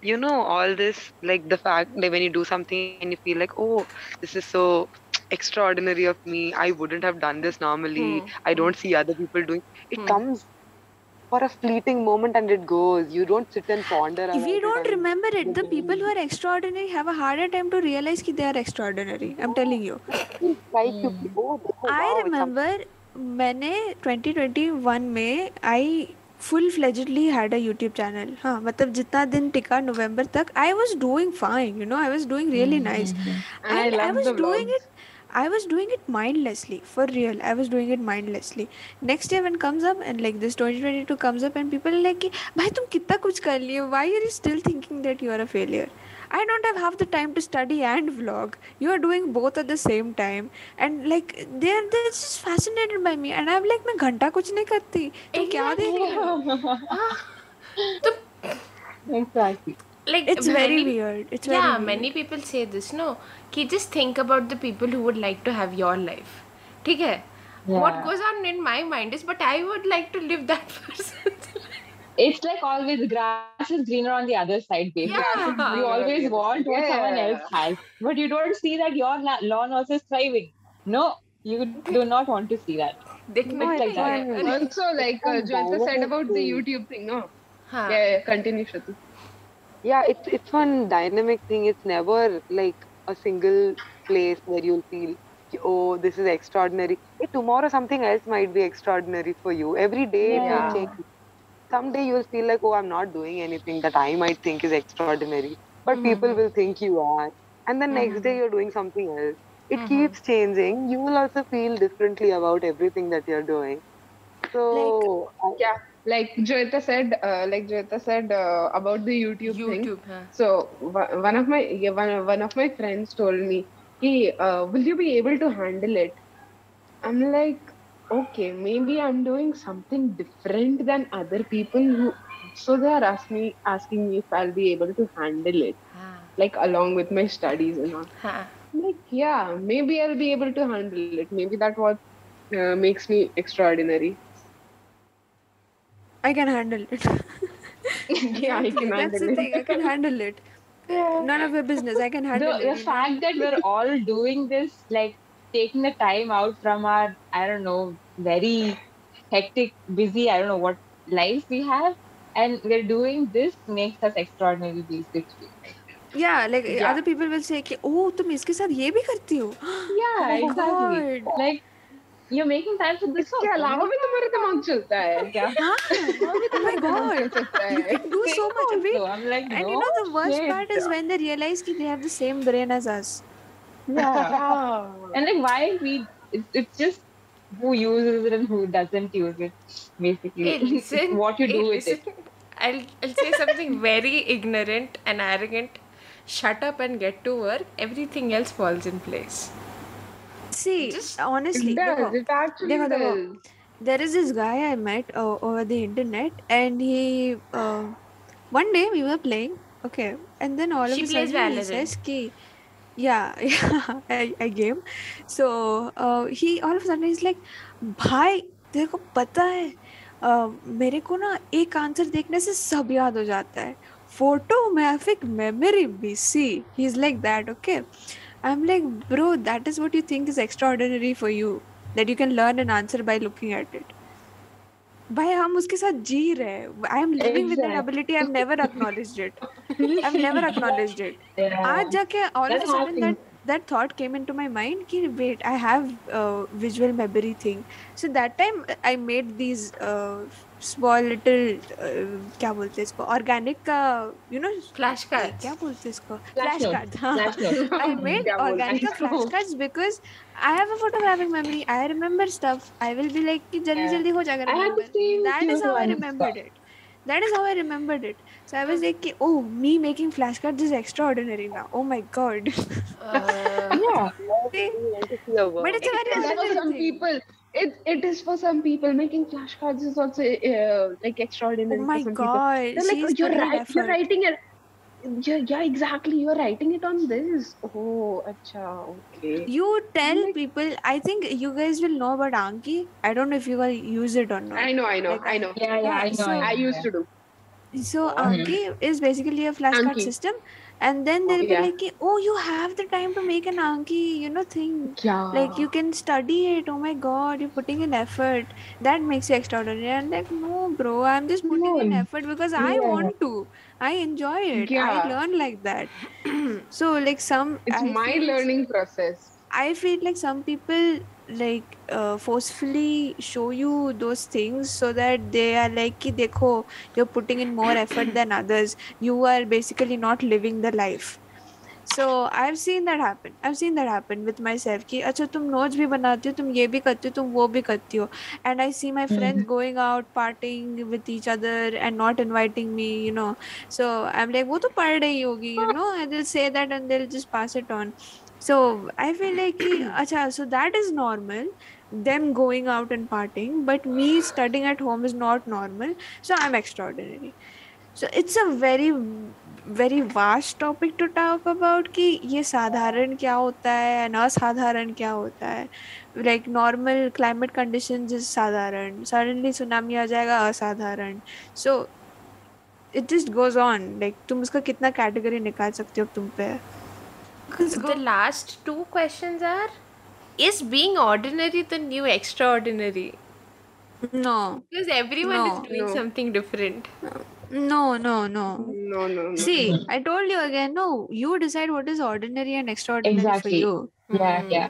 Yeah. You know, all this, like the fact that when you do something and you feel like, oh, this is so extraordinary of me, I wouldn't have done this normally, I don't see other people doing it. comes for a fleeting moment and it goes. You don't sit and ponder. If about we it don't and- remember it, the people who are extraordinary have a harder time to realize that they are extraordinary. I'm telling you. Like you, oh, oh, wow, I it's remember मैंने 2021 में I full fledgedly had a YouTube channel हाँ मतलब जितना दिन टिका नवंबर तक I was doing fine you know I was doing really nice I I doing it. I was doing it mindlessly, for real. I was doing it mindlessly. Next year when comes up and like this 2022 comes up and people are like, भाई तुम कितना कुछ कर लिए? Why are you still thinking that you are a failure? I don't have half the time to study and vlog. You are doing both at the same time, and like they're they're just fascinated by me. And I'm like, मैं घंटा कुछ नहीं करती. तुम क्या देख रहे हो? Exactly. Like It's very many- weird. It's very yeah, weird. many people say this. No, कि just think about the people who would like to have your life. ठीक है? What Yeah. goes on in my mind is, but I would like to live that person's life. it's like always grass is greener on the other side, baby. Yeah. You always want what yeah. someone else has, but you don't see that your lawn also is thriving. No, you do not want to see that. No, like that. And also, like uh, said about the YouTube thing, no? Huh. Yeah, yeah, continue, Shruti. Yeah, it's it's one dynamic thing. It's never like a single place where you'll feel oh this is extraordinary hey, tomorrow something else might be extraordinary for you every day yeah. it will change someday you'll feel like oh i'm not doing anything. That i might think is extraordinary. But people will think you are. And then next day you're doing something else. It keeps changing. You will also feel differently about everything that you're doing. So I- Yeah, like Jyota said, uh, like Jyota said uh, about the YouTube, thing. YouTube. So one one of my yeah, one, one of my friends told me, "Hey, uh, will you be able to handle it?" I'm like, okay, maybe I'm doing something different than other people who. So they are asking me asking me if I'll be able to handle it, हाँ. like along with my studies and all. हाँ. Like, yeah, maybe I'll be able to handle it. Maybe that what uh, makes me extraordinary. I can handle it. yeah, I can That's handle the it. thing. I can handle it. None of your business. I can handle the, it. the fact that we're all doing this, like taking the time out from our, I don't know, very hectic, busy, I don't know what lives we have, and we're doing this makes us extraordinary, basically. Yeah, like Yeah. other people will say कि oh तुम इसके साथ ये भी करती हो Yeah, Oh exactly. God. Like, you're making time for this. इसके अलावा भी तुम्हारा दिमाग चलता है क्या हाँ oh my god चल सकता you है can do so much of it So I'm like, and no you know the worst shit. part is when they realize that they have the same brain as us Yeah. and like why we it's, it's just who uses it and who doesn't use it basically. Listen, what you do with it. I'll, I'll say something very ignorant and arrogant. Shut up and get to work. Everything else falls in place. See Just, honestly it does, it actually there is this guy i met uh, over the internet and he uh, one day we were playing okay and then all she of a sudden he says ki, yeah yeah a, a game. So uh, he all of a sudden is like भाई तेरे को पता है uh, मेरे को ना एक answer देखने से सब याद हो जाता है। Photographic memory B C he is like that okay I am like bro that is what you think is extra ordinary for you that you can learn an answer by looking at it भाई हम उसके साथ जी रहे हैं। I am living with an ability I have never acknowledged it I have never acknowledged it आज जाके all of a sudden that that thought came into my mind ki, wait i have uh, visual memory thing. So that time i made these uh, small little uh, क्या बोलते हैं इसको organic का you know flash card क्या बोलते हैं इसको flash card हाँ आई मेड ऑर्गेनिक का flash cards because I have a photographic memory I remember stuff I will be like कि जल्दी जल्दी हो जाएगा that is how I remembered it is how I Giovanni remembered it that is how I remembered it so I was like oh me making flashcards is extraordinary now oh my god Uh, Yeah. but it's a very It is for some thing. people. It it is for some people. Making flashcards is also uh, like extraordinary. Oh for my some people. god like, oh, you're putting in right. You're writing it. Yeah, yeah, exactly. You're writing it on this. Oh, acha, okay. You tell Like- people. I think you guys will know about Anki. I don't know if you guys use it or not. I know, I know, Like, I know. Yeah, yeah, I know. so- I I used to do. So oh, Anki is basically a flashcard Anki. system, and then oh, they'll be Yeah. like, "Oh, you have the time to make an Anki, you know, thing. Yeah. Like you can study it. Oh my God, you're putting in effort. That makes you extraordinary." And like, no, bro, I'm just putting in effort because I want to. I enjoy it. I learn like that. so like some. It's I my learning process. I feel like some people like uh, forcefully show you those things so that they are like कि देखो you're putting in more effort than others you are basically not living the life so I've seen that happen I've seen that happen with myself कि अच्छा तुम notes भी बनाती हो तुम ये भी करती हो तुम वो भी करती हो and I see my friends going out partying with each other and not inviting me you know so I'm like वो तो पढ़ रही होगी you know and they'll say that and they'll just pass it on So I feel like अच्छा so that is normal them going out and partying but me studying at home is not normal so I'm extraordinary so it's a very very vast topic to talk about कि ये साधारण क्या होता है and असाधारण क्या होता है like normal climate conditions is साधारण suddenly tsunami आ जाएगा असाधारण so it just goes on like तुम उसका कितना category निकाल सकते हो तुम पे the last two questions are Is being ordinary the new extraordinary? no Because everyone No, is doing no. something different. no no no No, no, no. See, I told you again, no, you decide what is ordinary and extraordinary Exactly. for you. Yeah, yeah.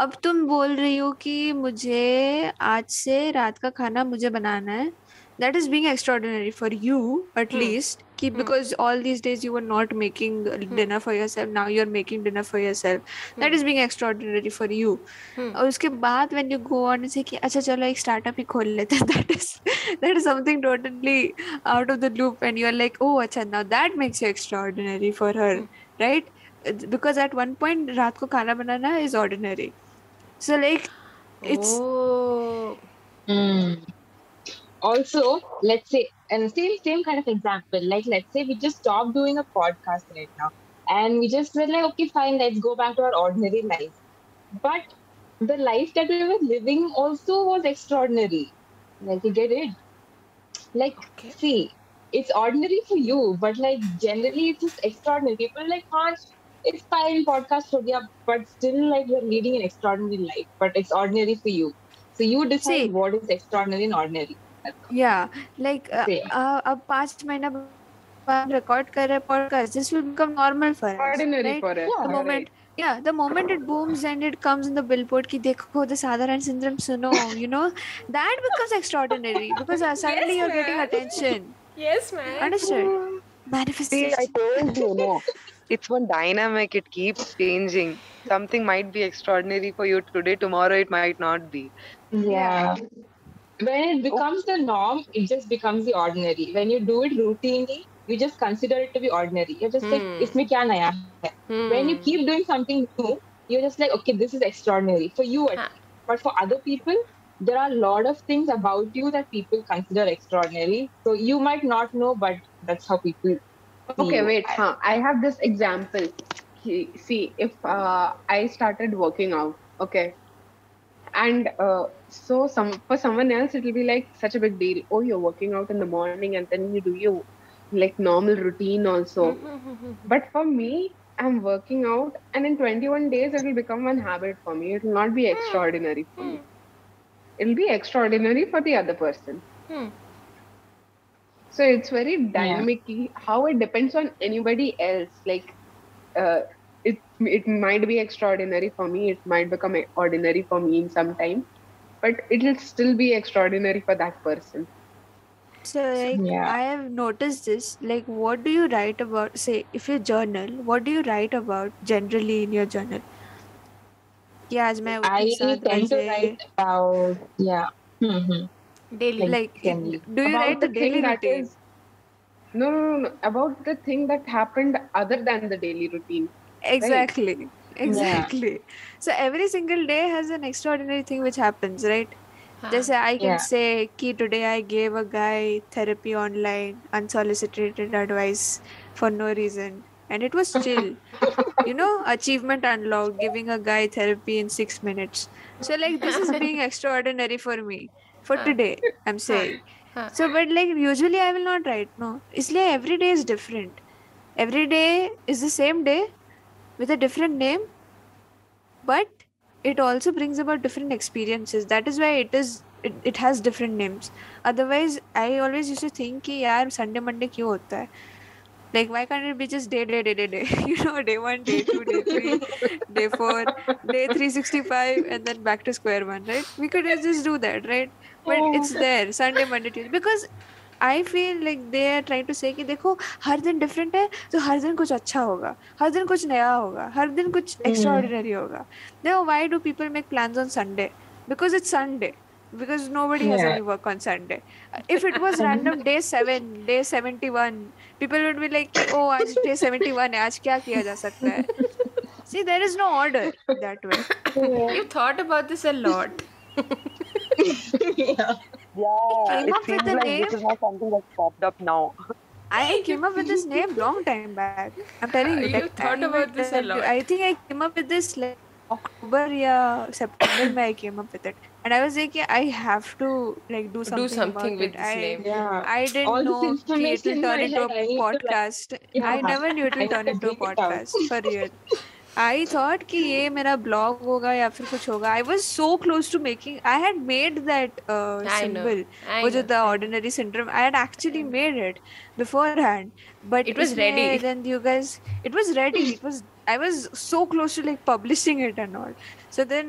अब तुम बोल रही हो कि मुझे आज से रात का खाना मुझे बनाना है that is being extraordinary for you at least कि because all these days you were not making dinner for yourself now you're making dinner for yourself that is being extraordinary for you और उसके बाद when you go on and say कि अच्छा चलो एक startup ही खोल लेते हैं that is that is something totally out of the loop and you're like oh अच्छा now that makes you extraordinary for her right because at one point रात को खाना बनाना is ordinary so like it's oh. Mm. Also, let's say, and same same kind of example. Like, let's say we just stopped doing a podcast right now, and we just were like, okay, fine, let's go back to our ordinary life. But the life that we were living also was extraordinary. Like, you get it? Like, see, it's ordinary for you, but like generally it's just extraordinary. People are like, huh, it's fine, podcast ho gaya, but still like you're leading an extraordinary life, but it's ordinary for you. So you decide See. what is extraordinary and ordinary Yeah, like uh, Same. uh, अब पाँच महीना बाद record कर रहे podcast, this will become normal for us. Ordinary right? for us. The correct. moment, yeah, the moment it booms and it comes in the billboard कि देखो the साधारण syndrome सुनो, you know, that becomes extraordinary because uh, suddenly you're getting ma'am. attention. Yes, man. Understood? See, Manifestation. I told you, no. It's one dynamic, it keeps changing. Something might be extraordinary for you today, tomorrow it might not be. Yeah. When it becomes the norm, it just becomes the ordinary. When you do it routinely, you just consider it to be ordinary. You're just like, Hmm. इसमें क्या नया है? When you Hmm. keep doing something new, you're just like, okay, this is extraordinary for you. at Huh. least. But for other people, there are a lot of things about you that people consider extraordinary. So you might not know, but that's how people. see Okay, you. wait. Huh. I have this example. He- See, if uh, I started working out, okay, and uh, so some for someone else it will be like such a big deal. Oh, you're working out in the morning, and then you do your like normal routine also. But for me, I'm working out, and in 21 days it will become one habit for me. It will not be extraordinary for me. It'll be extraordinary for the other person. Hmm. So it's very dynamic how it depends on anybody else. Like uh, it might be extraordinary for me it might become ordinary for me in some time but it'll still be extraordinary for that person. So like yeah. i have noticed this like what do you write about say if you journal what do you write about generally in your journal? Yeah as my i tend to write about yeah mm-hmm. daily like, like do you write the, the daily routine? no, no no no about the thing that happened other than the daily routine exactly right? exactly. Yeah. so every single day has an extraordinary thing which happens right? Huh. just i can yeah. say key today i gave a guy therapy online unsolicited advice for no reason and it was chill. You know achievement unlocked giving a guy therapy in 6 minutes. So like this is being extraordinary for me for today i'm saying. So but like usually i will not write no. Isliye every day is different. Every day is the same day with a different name but it also brings about different experiences. That is why it is it, it has different names. Otherwise i always used to think ki yaar sunday monday kyun hota hai like why can't it be just day day day day day? You know day one day two day three day four day 365 and then back to square one right? We could just do that right? But it's oh. there sunday monday tuesday. Because I feel like they are trying to say कि देखो हर दिन different है तो हर दिन कुछ अच्छा होगा हर दिन कुछ नया होगा हर दिन कुछ एक्स्ट्रा ऑर्डिनरी होगा देखो why do people make plans on Sunday because it's Sunday because nobody yeah. has any work on Sunday. If it was random day seven, day seventy one, people would be like, "Oh, आज day seventy one है, आज क्या किया जा सकता है?" See, there is no order that way. You thought about this a lot. yeah. Yeah, Came it up with seems the like name. this is not something that's popped up now. I came up with this name long time back. I'm telling you. You like, thought I about this a lot. I think I came up with this like October yeah September I came up with it, and I was like, yeah, I have to like do something, something about with it. this I, name. Yeah. I didn't All know कि it information will turn into head, I a need to, like, podcast. I never knew it I will turn into a bring it out. podcast for real. I thought कि ये मेरा blog होगा या फिर कुछ होगा. I was so close to making I had made that symbol वो जो the ordinary syndrome I had actually made it beforehand but it was ready then you guys it was ready it was I was so close to like publishing it and all so then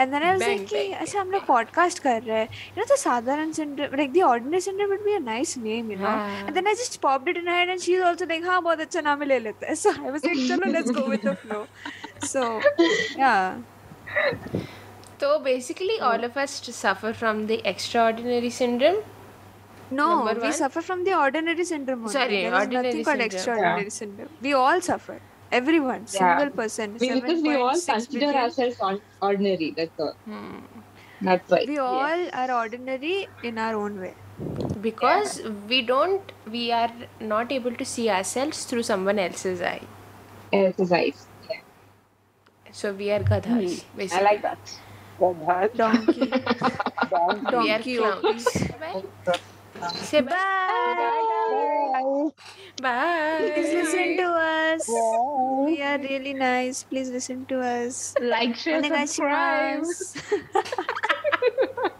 and then I like कि अच्छा हम लोग podcast कर रहे हैं you know the साधारण syndrome like the ordinary syndrome would be a nice name you know and then I just popped it in head and she is also like हाँ बहुत अच्छा नाम ले लेते हैं सो आई वाज लाइक चलो let's go with the flow so या तो basically all of us suffer from the extraordinary syndrome No, Number we one? suffer from the ordinary syndrome. Only. Sorry, there ordinary is nothing syndrome. called extraordinary yeah. syndrome. We all suffer. Everyone, Yeah. single person. We, because we all consider billion. ourselves on, ordinary. That's all. Hmm. That's why. We all are ordinary in our own way. Because we don't, we are not able to see ourselves through someone else's eye. Exercise. Yeah. So we are gadhas. I basically. like that. Gadhas, Donkey. donkey. We are Donkey clowns. Bye. Say bye. Bye. Bye. Please listen to us. We are really nice. Please listen to us. like share subscribe Onegaishimasu.